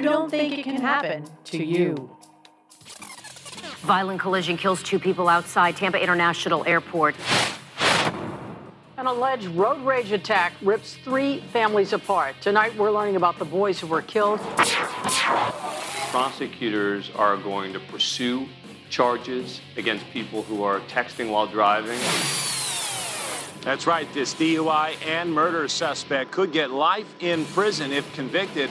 You don't think it can happen to you. Violent collision kills two people outside Tampa International Airport. An alleged road rage attack rips three families apart. Tonight, we're learning about the boys who were killed. Prosecutors are going to pursue charges against people who are texting while driving. That's right. This DUI and murder suspect could get life in prison if convicted.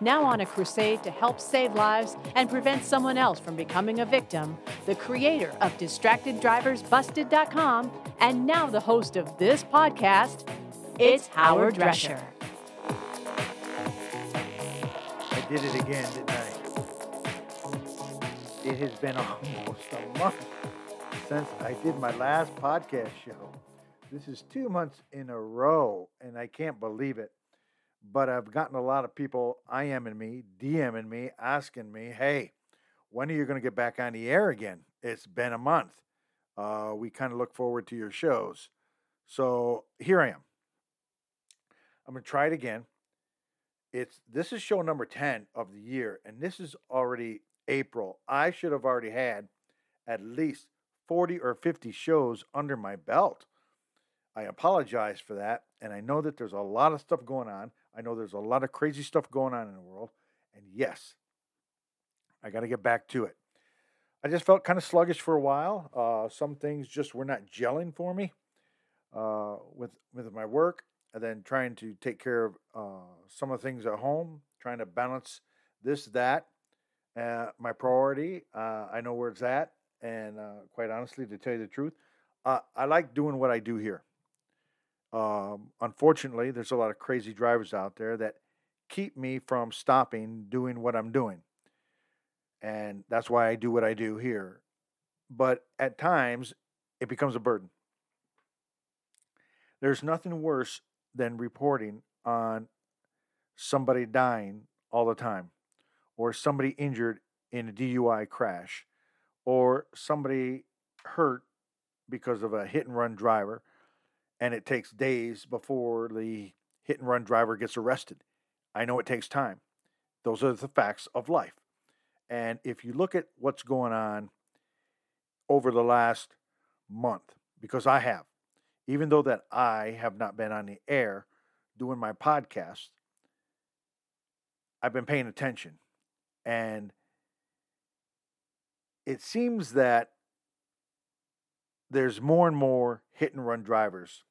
now on a crusade to help save lives and prevent someone else from becoming a victim, the creator of DistractedDriversBusted.com and now the host of this podcast, it's Howard Drescher. I did it again, didn't I? It has been almost a month since I did my last podcast show. This is two months in a row, and I can't believe it but I've gotten a lot of people IMing me, DMing me, asking me, hey, when are you going to get back on the air again? It's been a month. Uh, we kind of look forward to your shows. So here I am. I'm going to try it again. It's this is show number 10 of the year, and this is already April. I should have already had at least 40 or 50 shows under my belt. I apologize for that, and I know that there's a lot of stuff going on. I know there's a lot of crazy stuff going on in the world. And yes, I got to get back to it. I just felt kind of sluggish for a while. Uh, some things just were not gelling for me uh, with with my work, and then trying to take care of uh, some of the things at home, trying to balance this that. Uh, my priority, uh, I know where it's at, and uh, quite honestly, to tell you the truth, I like doing what I do here. Um, unfortunately, there's a lot of crazy drivers out there that keep me from stopping doing what I'm doing. And that's why I do what I do here. But at times, it becomes a burden. There's nothing worse than reporting on somebody dying all the time, or somebody injured in a DUI crash, or somebody hurt because of a hit and run driver and it takes days before the hit and run driver gets arrested. I know it takes time. Those are the facts of life. And if you look at what's going on over the last month, because I have, even though that I have not been on the air doing my podcast, I've been paying attention. And it seems that there's more and more hit and run drivers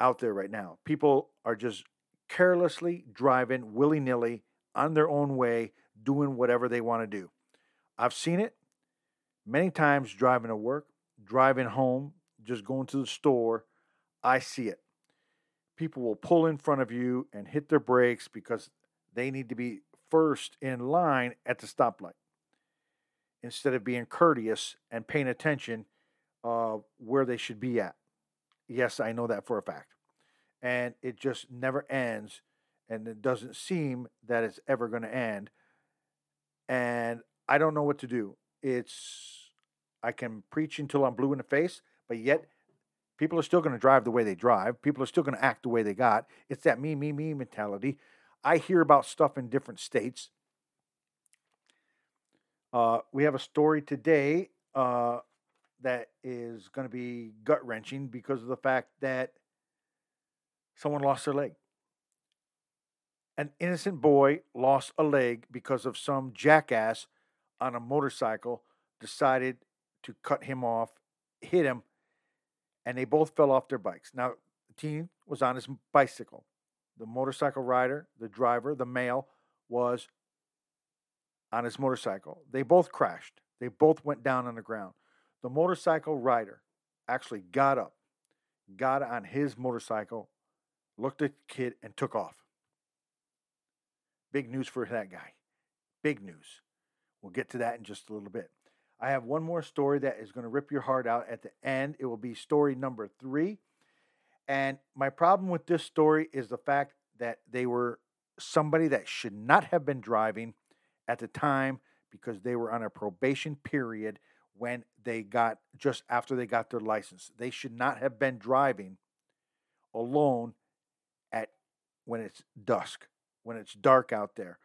out there right now. People are just carelessly driving willy nilly on their own way, doing whatever they want to do. I've seen it many times driving to work, driving home, just going to the store. I see it. People will pull in front of you and hit their brakes because they need to be first in line at the stoplight instead of being courteous and paying attention uh, where they should be at. Yes, I know that for a fact. And it just never ends. And it doesn't seem that it's ever going to end. And I don't know what to do. It's, I can preach until I'm blue in the face, but yet people are still going to drive the way they drive. People are still going to act the way they got. It's that me, me, me mentality. I hear about stuff in different states. Uh, we have a story today uh, that is going to be gut wrenching because of the fact that someone lost their leg. An innocent boy lost a leg because of some jackass on a motorcycle decided to cut him off, hit him, and they both fell off their bikes. Now, the teen was on his bicycle. The motorcycle rider, the driver, the male, was on his motorcycle. They both crashed. They both went down on the ground. The motorcycle rider actually got up, got on his motorcycle, looked at the kid, and took off. Big news for that guy. Big news. We'll get to that in just a little bit. I have one more story that is going to rip your heart out at the end. It will be story number three. And my problem with this story is the fact that they were somebody that should not have been driving at the time because they were on a probation period when they got just after they got their license. They should not have been driving alone at when it's dusk, when it's dark out there.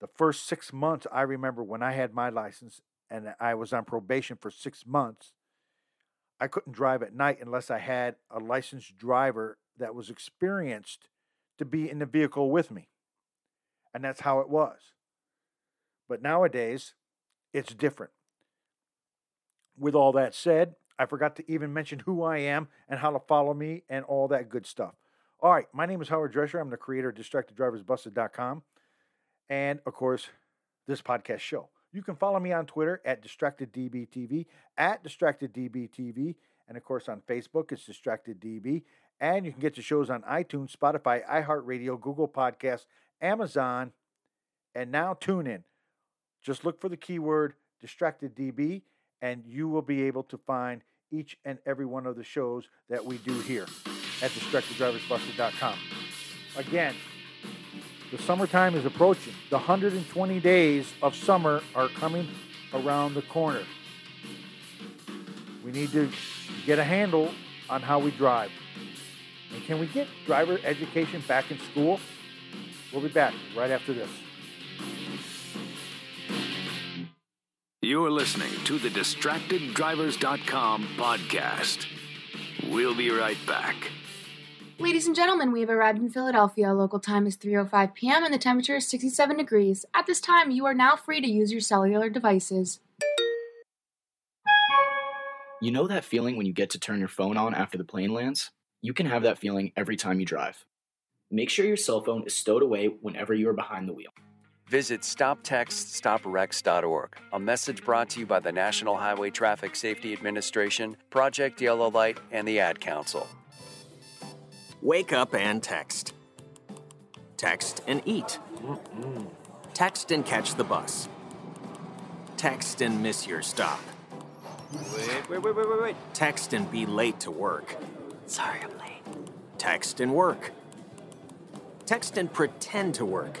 The first 6 months I remember when I had my license and I was on probation for 6 months, I couldn't drive at night unless I had a licensed driver that was experienced to be in the vehicle with me. And that's how it was. But nowadays, it's different. With all that said, I forgot to even mention who I am and how to follow me and all that good stuff. All right, my name is Howard Drescher. I'm the creator of DistractedDriversBusted.com and, of course, this podcast show. You can follow me on Twitter at DistractedDBTV, at DistractedDBTV, and, of course, on Facebook, it's DistractedDB. And you can get the shows on iTunes, Spotify, iHeartRadio, Google Podcasts, Amazon, and now TuneIn. Just look for the keyword distracted DB, and you will be able to find each and every one of the shows that we do here at DistractedDriversBusted.com. Again, the summertime is approaching. The 120 days of summer are coming around the corner. We need to get a handle on how we drive. And can we get driver education back in school? We'll be back right after this. You're listening to the DistractedDrivers.com podcast. We'll be right back. Ladies and gentlemen, we have arrived in Philadelphia. Local time is 3:05 p.m. and the temperature is 67 degrees. At this time, you are now free to use your cellular devices. You know that feeling when you get to turn your phone on after the plane lands? You can have that feeling every time you drive. Make sure your cell phone is stowed away whenever you are behind the wheel. Visit StopTextsStopWrecks.org. A message brought to you by the National Highway Traffic Safety Administration, Project Yellow Light, and the Ad Council. Wake up and text. Text and eat. Text and catch the bus. Text and miss your stop. Wait, wait, wait, wait, wait, wait. Text and be late to work. Sorry, I'm late. Text and work. Text and pretend to work.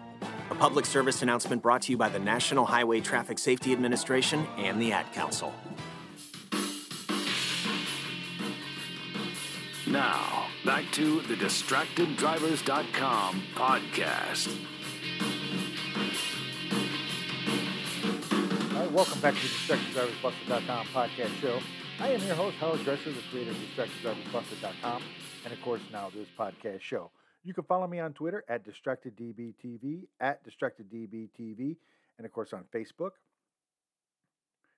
A public service announcement brought to you by the National Highway Traffic Safety Administration and the Ad Council. Now, back to the DistractedDrivers.com podcast. All right, welcome back to the DistractedDriversBusted.com podcast show. I am your host, Howard Drescher, the creator of DistractedDriversBusted.com, and of course, now this podcast show. You can follow me on Twitter at DistractedDBTV, at DistractedDBTV, and of course on Facebook.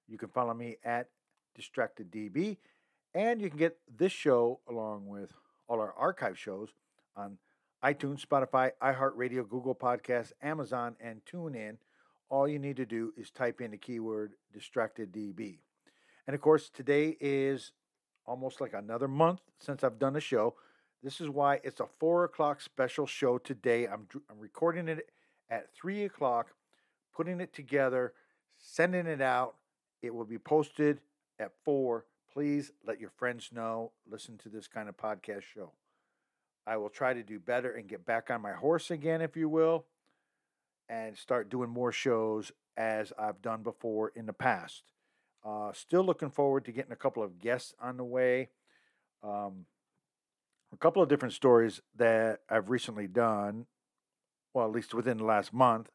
You can follow me at DistractedDB, and you can get this show along with all our archive shows on iTunes, Spotify, iHeartRadio, Google Podcasts, Amazon, and TuneIn. All you need to do is type in the keyword DistractedDB. And of course, today is almost like another month since I've done a show. This is why it's a four o'clock special show today. I'm, I'm recording it at three o'clock, putting it together, sending it out. It will be posted at four. Please let your friends know. Listen to this kind of podcast show. I will try to do better and get back on my horse again, if you will, and start doing more shows as I've done before in the past. Uh, still looking forward to getting a couple of guests on the way. Um, a couple of different stories that I've recently done, well, at least within the last month.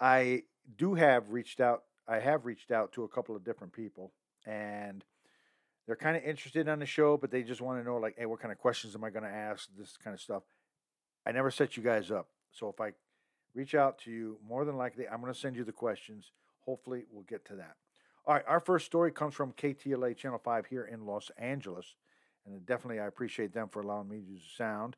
I do have reached out. I have reached out to a couple of different people, and they're kind of interested on the show, but they just want to know, like, hey, what kind of questions am I going to ask? This kind of stuff. I never set you guys up, So if I reach out to you, more than likely, I'm going to send you the questions. Hopefully, we'll get to that. All right, our first story comes from KTLA Channel 5 here in Los Angeles. And definitely, I appreciate them for allowing me to use the sound.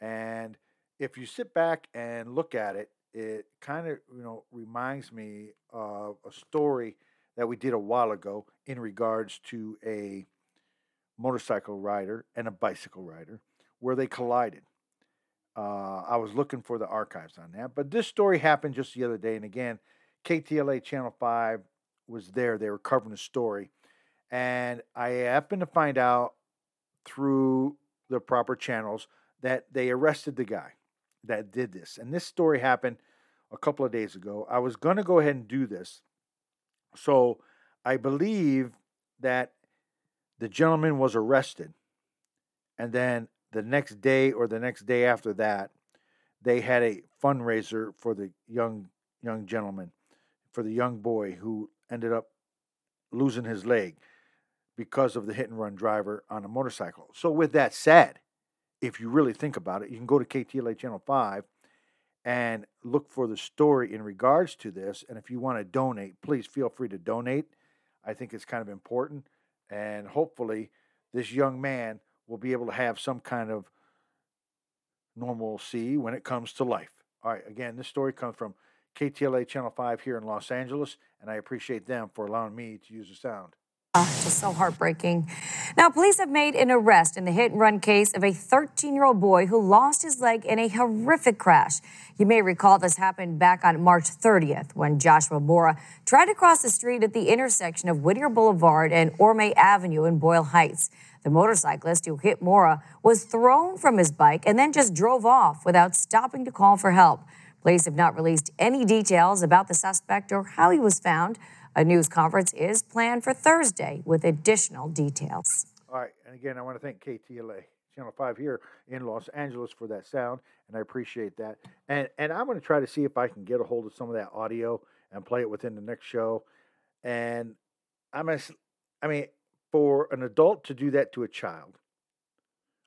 And if you sit back and look at it, it kind of you know reminds me of a story that we did a while ago in regards to a motorcycle rider and a bicycle rider where they collided. Uh, I was looking for the archives on that, but this story happened just the other day, and again, KTLA Channel Five was there. They were covering the story, and I happened to find out through the proper channels that they arrested the guy that did this. And this story happened a couple of days ago. I was going to go ahead and do this. So I believe that the gentleman was arrested. And then the next day or the next day after that, they had a fundraiser for the young young gentleman, for the young boy who ended up losing his leg because of the hit and run driver on a motorcycle. So with that said, if you really think about it, you can go to KTLA Channel 5 and look for the story in regards to this. And if you want to donate, please feel free to donate. I think it's kind of important. And hopefully, this young man will be able to have some kind of normalcy when it comes to life. All right, again, this story comes from KTLA Channel 5 here in Los Angeles, and I appreciate them for allowing me to use the sound. Ah, just so heartbreaking. Now, police have made an arrest in the hit and run case of a 13 year old boy who lost his leg in a horrific crash. You may recall this happened back on March 30th when Joshua Mora tried to cross the street at the intersection of Whittier Boulevard and Orme Avenue in Boyle Heights. The motorcyclist who hit Mora was thrown from his bike and then just drove off without stopping to call for help. Police have not released any details about the suspect or how he was found. A news conference is planned for Thursday with additional details. All right, and again, I want to thank KTLA Channel 5 here in Los Angeles for that sound, and I appreciate that. And and I'm going to try to see if I can get a hold of some of that audio and play it within the next show. And I'm i mean, for an adult to do that to a child,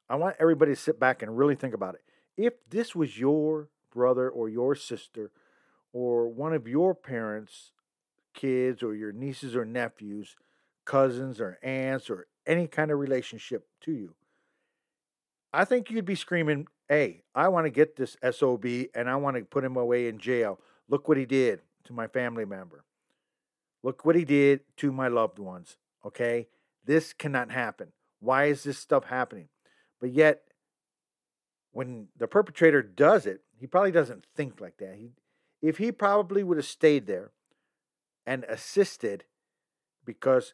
I want everybody to sit back and really think about it. If this was your brother or your sister or one of your parents kids or your nieces or nephews, cousins or aunts or any kind of relationship to you, I think you'd be screaming, Hey, I want to get this SOB and I want to put him away in jail. Look what he did to my family member. Look what he did to my loved ones. Okay? This cannot happen. Why is this stuff happening? But yet, when the perpetrator does it, he probably doesn't think like that. He, if he probably would have stayed there and assisted because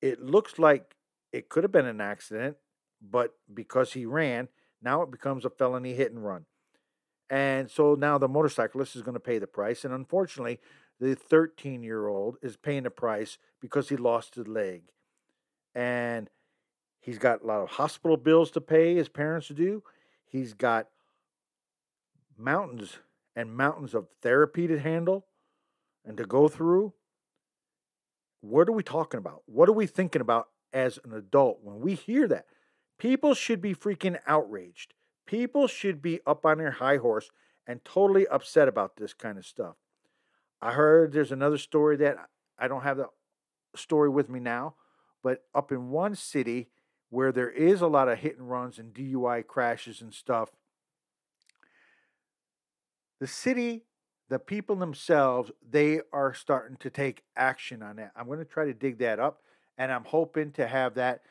it looks like it could have been an accident, but because he ran, now it becomes a felony hit and run. And so now the motorcyclist is going to pay the price. And unfortunately, the 13 year old is paying the price because he lost his leg. And he's got a lot of hospital bills to pay, his parents do. He's got mountains and mountains of therapy to handle and to go through, what are we talking about? What are we thinking about as an adult when we hear that? People should be freaking outraged. People should be up on their high horse and totally upset about this kind of stuff. I heard there's another story that I don't have the story with me now, but up in one city where there is a lot of hit and runs and DUI crashes and stuff, the city the people themselves, they are starting to take action on that. I'm going to try to dig that up, and I'm hoping to have that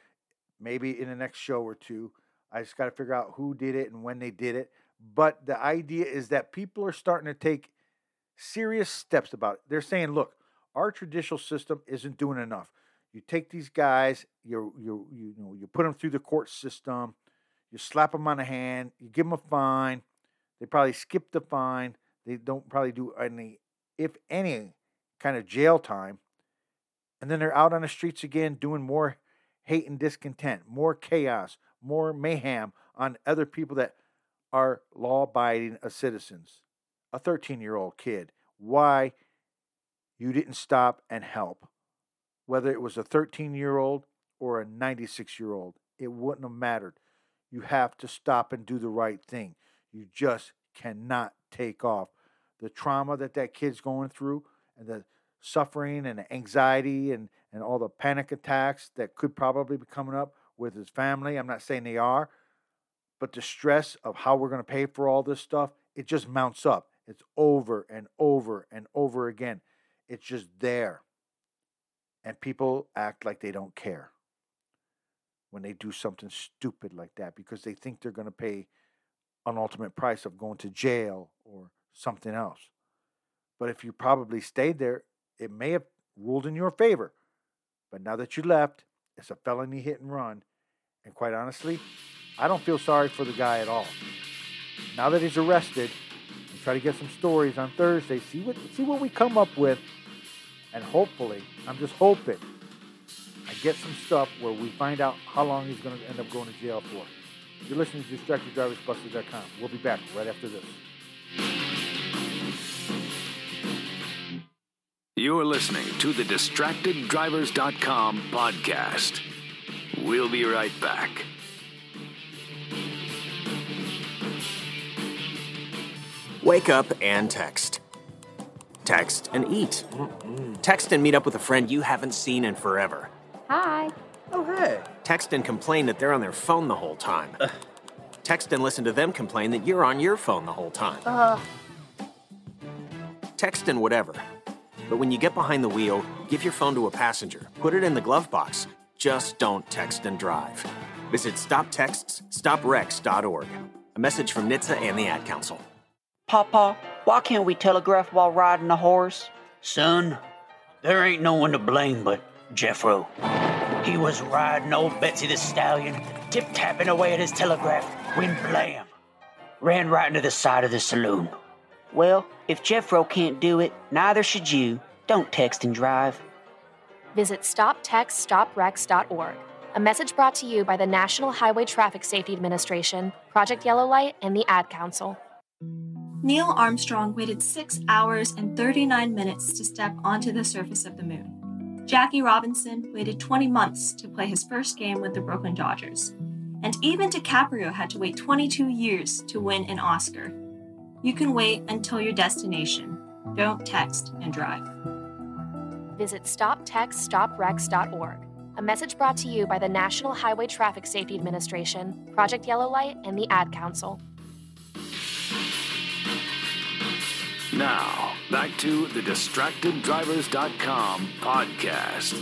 maybe in the next show or two. I just got to figure out who did it and when they did it. But the idea is that people are starting to take serious steps about it. They're saying, look, our traditional system isn't doing enough. You take these guys, you you you know, you put them through the court system, you slap them on the hand, you give them a fine. They probably skip the fine they don't probably do any, if any, kind of jail time. And then they're out on the streets again doing more hate and discontent, more chaos, more mayhem on other people that are law abiding citizens. A 13 year old kid. Why you didn't stop and help. Whether it was a 13 year old or a 96 year old, it wouldn't have mattered. You have to stop and do the right thing. You just cannot take off. The trauma that that kid's going through and the suffering and anxiety and, and all the panic attacks that could probably be coming up with his family. I'm not saying they are, but the stress of how we're going to pay for all this stuff, it just mounts up. It's over and over and over again. It's just there. And people act like they don't care when they do something stupid like that because they think they're going to pay an ultimate price of going to jail or something else. But if you probably stayed there, it may have ruled in your favor. But now that you left, it's a felony hit and run. And quite honestly, I don't feel sorry for the guy at all. Now that he's arrested, and try to get some stories on Thursday, see what see what we come up with, and hopefully, I'm just hoping I get some stuff where we find out how long he's going to end up going to jail for. You're listening to DistractedDriversBusted.com. We'll be back right after this. You're listening to the DistractedDrivers.com podcast. We'll be right back. Wake up and text. Text and eat. Text and meet up with a friend you haven't seen in forever. Hi. Oh, hey. Text and complain that they're on their phone the whole time. Text and listen to them complain that you're on your phone the whole time. Uh, Text and whatever. But when you get behind the wheel, give your phone to a passenger, put it in the glove box. Just don't text and drive. Visit stoptextsstopwrecks.org. A message from NHTSA and the Ad Council. Papa, why can't we telegraph while riding a horse? Son, there ain't no one to blame but Jeffro. He was riding old Betsy the Stallion, tip tapping away at his telegraph, when blam! Ran right into the side of the saloon. Well, if Jeffro can't do it, neither should you. Don't text and drive. Visit stoptextsstopwrecks.org. A message brought to you by the National Highway Traffic Safety Administration, Project Yellow Light, and the Ad Council. Neil Armstrong waited 6 hours and 39 minutes to step onto the surface of the moon. Jackie Robinson waited 20 months to play his first game with the Brooklyn Dodgers. And even DiCaprio had to wait 22 years to win an Oscar. You can wait until your destination. Don't text and drive. Visit stoptextsstopwrecks.org. A message brought to you by the National Highway Traffic Safety Administration, Project Yellow Light, and the Ad Council. Now, back to the DistractedDrivers.com podcast.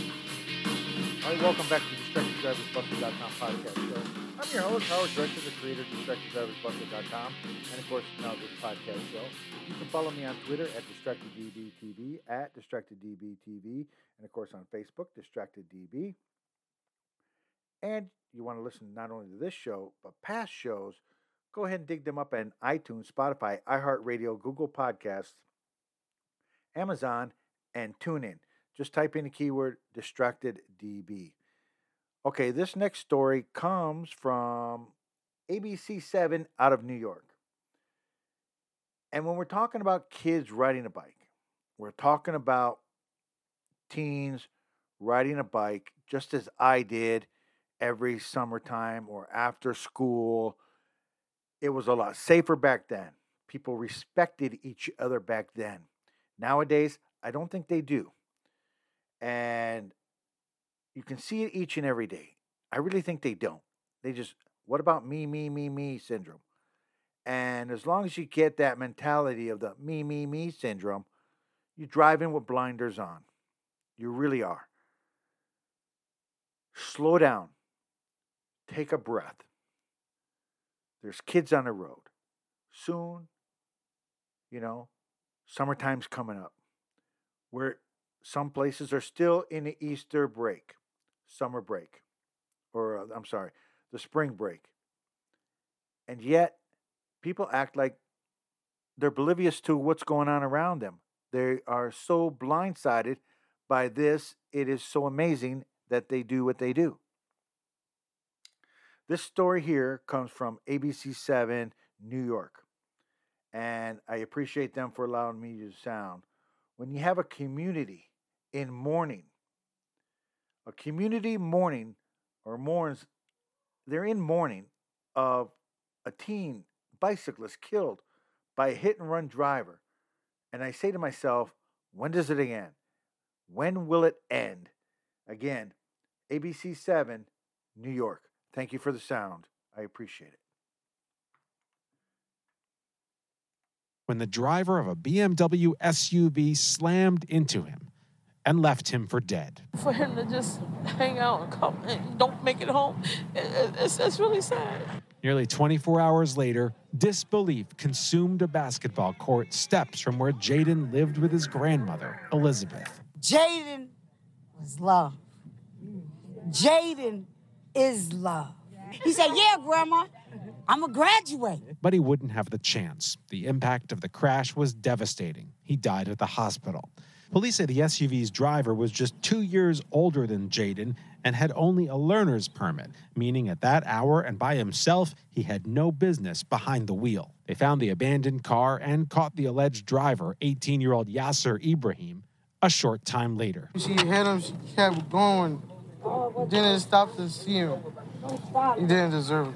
All right, welcome back to the DistractedDriversBusted.com podcast show. I'm your host, Howard Drescher, the creator of DistractedDriversBusted.com, and of course, now this podcast show. You can follow me on Twitter at DistractedDBTV, at DistractedDBTV, and of course on Facebook, DistractedDB. And you want to listen not only to this show, but past shows, go ahead and dig them up on iTunes, Spotify, iHeartRadio, Google Podcasts, Amazon, and TuneIn. Just type in the keyword distracted DB. Okay, this next story comes from ABC7 out of New York. And when we're talking about kids riding a bike, we're talking about teens riding a bike just as I did every summertime or after school. It was a lot safer back then. People respected each other back then. Nowadays, I don't think they do. And you can see it each and every day. I really think they don't. They just, what about me, me, me, me syndrome? And as long as you get that mentality of the me, me, me syndrome, you're driving with blinders on. You really are. Slow down. Take a breath. There's kids on the road. Soon, you know, summertime's coming up. Where some places are still in the Easter break, summer break, or uh, I'm sorry, the spring break. And yet, people act like they're oblivious to what's going on around them. They are so blindsided by this, it is so amazing that they do what they do. This story here comes from ABC7 New York. And I appreciate them for allowing me to sound. When you have a community in mourning, a community mourning or mourns, they're in mourning of a teen bicyclist killed by a hit and run driver. And I say to myself, when does it end? When will it end? Again, ABC 7, New York. Thank you for the sound. I appreciate it. When the driver of a BMW SUV slammed into him and left him for dead. For him to just hang out and come and don't make it home, it, it, it's, it's really sad. Nearly 24 hours later, disbelief consumed a basketball court steps from where Jaden lived with his grandmother, Elizabeth. Jaden was love. Jaden is love. He said, Yeah, Grandma, I'm a graduate. But he wouldn't have the chance. The impact of the crash was devastating. He died at the hospital. Police say the SUV's driver was just two years older than Jaden and had only a learner's permit, meaning at that hour and by himself, he had no business behind the wheel. They found the abandoned car and caught the alleged driver, 18 year old Yasser Ibrahim, a short time later. She hit him, she kept going, didn't stop to see him. He didn't deserve it.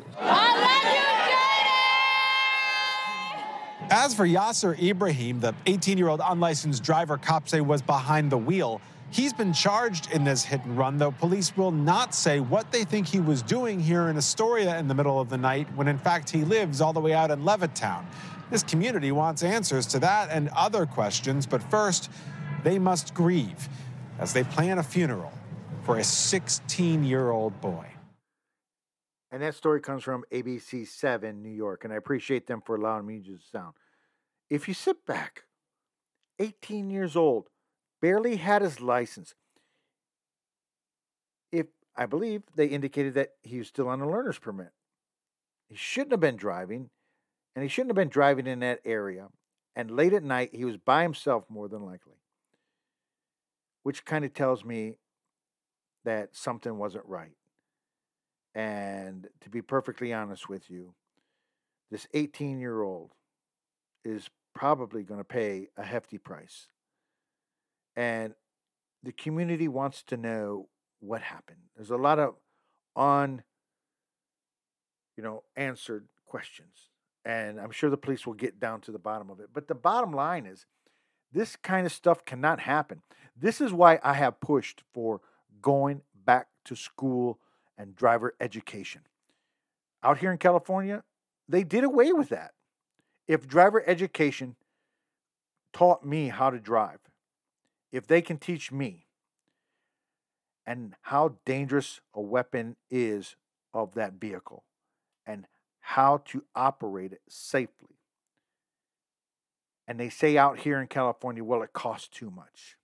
As for Yasser Ibrahim, the 18 year old unlicensed driver cops say was behind the wheel, he's been charged in this hit and run, though police will not say what they think he was doing here in Astoria in the middle of the night when in fact he lives all the way out in Levittown. This community wants answers to that and other questions, but first, they must grieve as they plan a funeral for a 16 year old boy. And that story comes from ABC 7 New York, and I appreciate them for allowing me to sound. If you sit back, 18 years old, barely had his license. If I believe they indicated that he was still on a learner's permit. He shouldn't have been driving, and he shouldn't have been driving in that area. And late at night, he was by himself more than likely, which kind of tells me that something wasn't right. And to be perfectly honest with you, this 18 year old is probably going to pay a hefty price. And the community wants to know what happened. There's a lot of on, you know, answered questions. And I'm sure the police will get down to the bottom of it. But the bottom line is this kind of stuff cannot happen. This is why I have pushed for going back to school and driver education. Out here in California, they did away with that. If driver education taught me how to drive, if they can teach me and how dangerous a weapon is of that vehicle and how to operate it safely. And they say out here in California, well, it costs too much.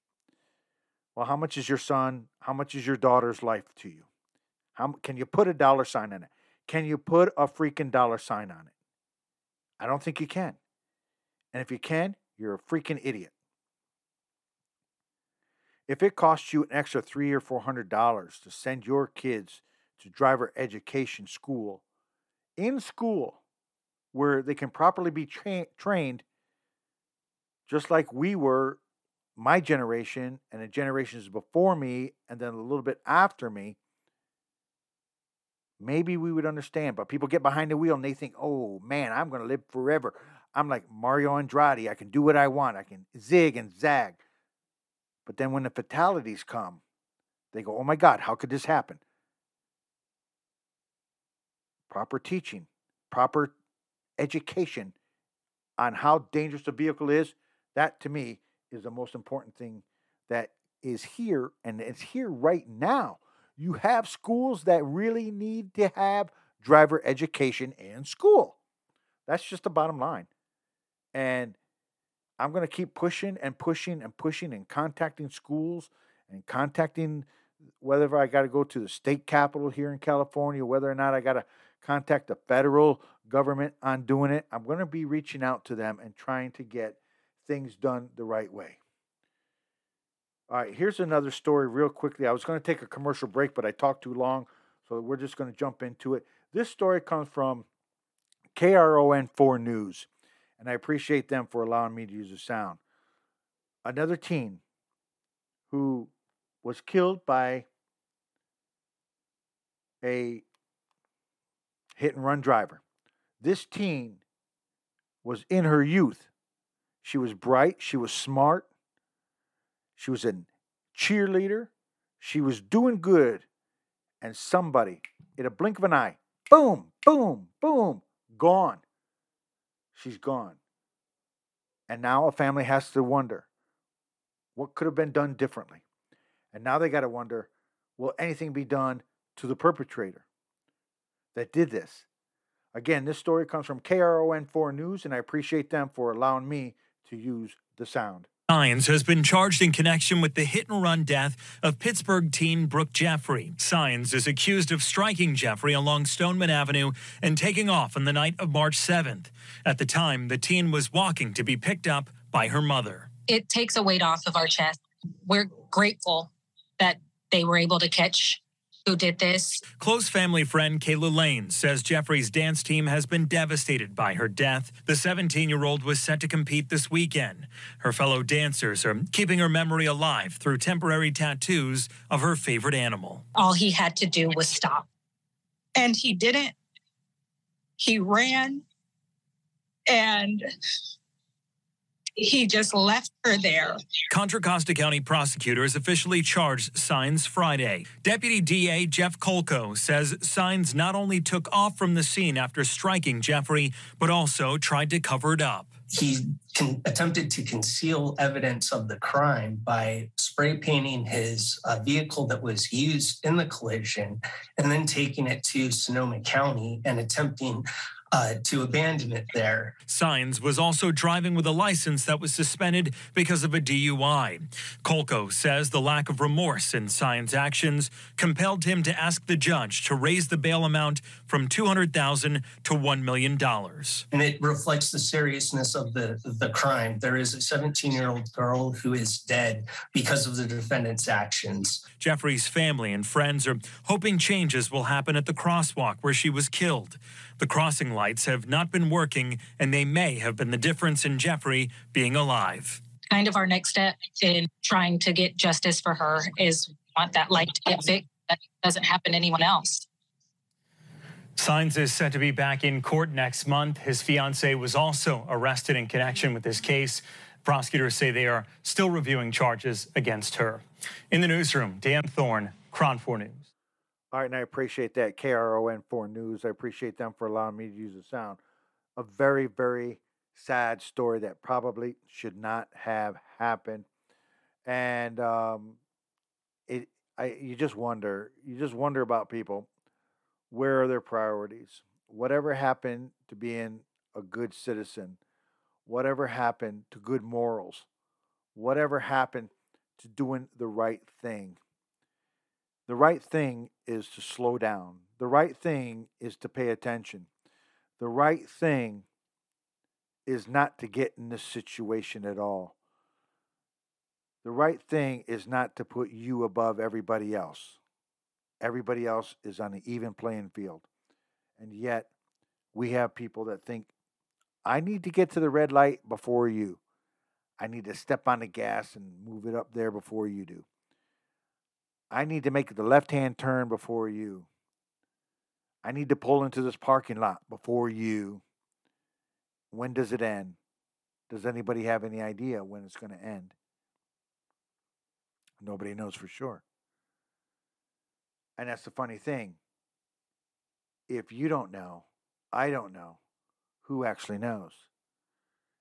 Well, how much is your son? How much is your daughter's life to you? How can you put a dollar sign on it? Can you put a freaking dollar sign on it? I don't think you can. And if you can, you're a freaking idiot. If it costs you an extra three or four hundred dollars to send your kids to driver education school, in school, where they can properly be tra- trained, just like we were, my generation and the generations before me, and then a little bit after me, maybe we would understand. But people get behind the wheel and they think, oh man, I'm going to live forever. I'm like Mario Andretti. I can do what I want. I can zig and zag. But then when the fatalities come, they go, oh my God, how could this happen? Proper teaching, proper education on how dangerous a vehicle is, that to me is the most important thing that is here and it's here right now. You have schools that really need to have driver education in school. That's just the bottom line. And I'm going to keep pushing and pushing and pushing and contacting schools and contacting whether I got to go to the state capital here in California, whether or not I got to contact the federal government on doing it. I'm going to be reaching out to them and trying to get things done the right way. All right, here's another story, real quickly. I was going to take a commercial break, but I talked too long, so we're just going to jump into it. This story comes from KRON4 News, and I appreciate them for allowing me to use the sound. Another teen who was killed by a hit and run driver. This teen was in her youth. She was bright, she was smart, she was a cheerleader, she was doing good, and somebody, in a blink of an eye, boom, boom, boom, gone. She's gone. And now a family has to wonder what could have been done differently. And now they got to wonder will anything be done to the perpetrator that did this? Again, this story comes from KRON4 News, and I appreciate them for allowing me to use the sound. Signs has been charged in connection with the hit and run death of Pittsburg teen Brooke Jeffrey. Signs is accused of striking Jeffrey along Stoneman Avenue and taking off on the night of March 7th. At the time, the teen was walking to be picked up by her mother. It takes a weight off of our chest. We're grateful that they were able to catch who did this. Close family friend Kayla Lane says Jeffrey's dance team has been devastated by her death. The 17 year old was set to compete this weekend. Her fellow dancers are keeping her memory alive through temporary tattoos of her favorite animal. All he had to do was stop. And he didn't. He ran and he just left her there. Contra Costa County prosecutors officially charged Signs Friday. Deputy DA Jeff Kolko says Signs not only took off from the scene after striking Jeffrey, but also tried to cover it up. He con- attempted to conceal evidence of the crime by spray painting his uh, vehicle that was used in the collision and then taking it to Sonoma County and attempting uh, to abandon it there. Signs was also driving with a license that was suspended because of a DUI. Colco says the lack of remorse in Signs' actions compelled him to ask the judge to raise the bail amount from 200,000 to $1 million. And it reflects the seriousness of the, the crime. There is a 17 year old girl who is dead because of the defendant's actions. Jeffrey's family and friends are hoping changes will happen at the crosswalk where she was killed. The crossing lights have not been working, and they may have been the difference in Jeffrey being alive. Kind of our next step in trying to get justice for her is want that light to get fixed. That doesn't happen to anyone else. Signs is set to be back in court next month. His fiancee was also arrested in connection with this case. Prosecutors say they are still reviewing charges against her. In the newsroom, Dan Thorne, KRON 4 News. All right, and I appreciate that. KRON4 News. I appreciate them for allowing me to use the sound. A very, very sad story that probably should not have happened. And um, it, I, you just wonder, you just wonder about people. Where are their priorities? Whatever happened to being a good citizen? Whatever happened to good morals? Whatever happened to doing the right thing? The right thing is to slow down. The right thing is to pay attention. The right thing is not to get in this situation at all. The right thing is not to put you above everybody else. Everybody else is on an even playing field. And yet, we have people that think, I need to get to the red light before you. I need to step on the gas and move it up there before you do. I need to make the left hand turn before you. I need to pull into this parking lot before you. When does it end? Does anybody have any idea when it's going to end? Nobody knows for sure. And that's the funny thing. If you don't know, I don't know. Who actually knows?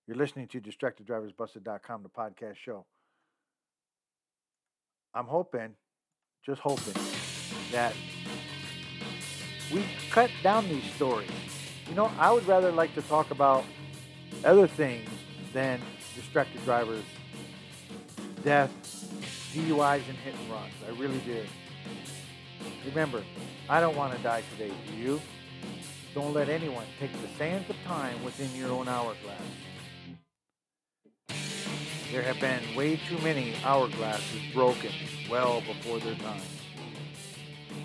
You're listening to DistractedDriversBusted.com, the podcast show. I'm hoping just hoping that we cut down these stories. You know, I would rather like to talk about other things than distracted drivers, death, DUIs, and hit and runs. I really do. Remember, I don't want to die today. Do you? Don't let anyone take the sands of time within your own hourglass. There have been way too many hourglasses broken well before their time.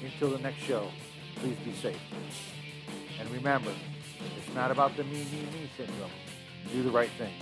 Until the next show, please be safe. And remember, it's not about the me, me, me syndrome. Do the right thing.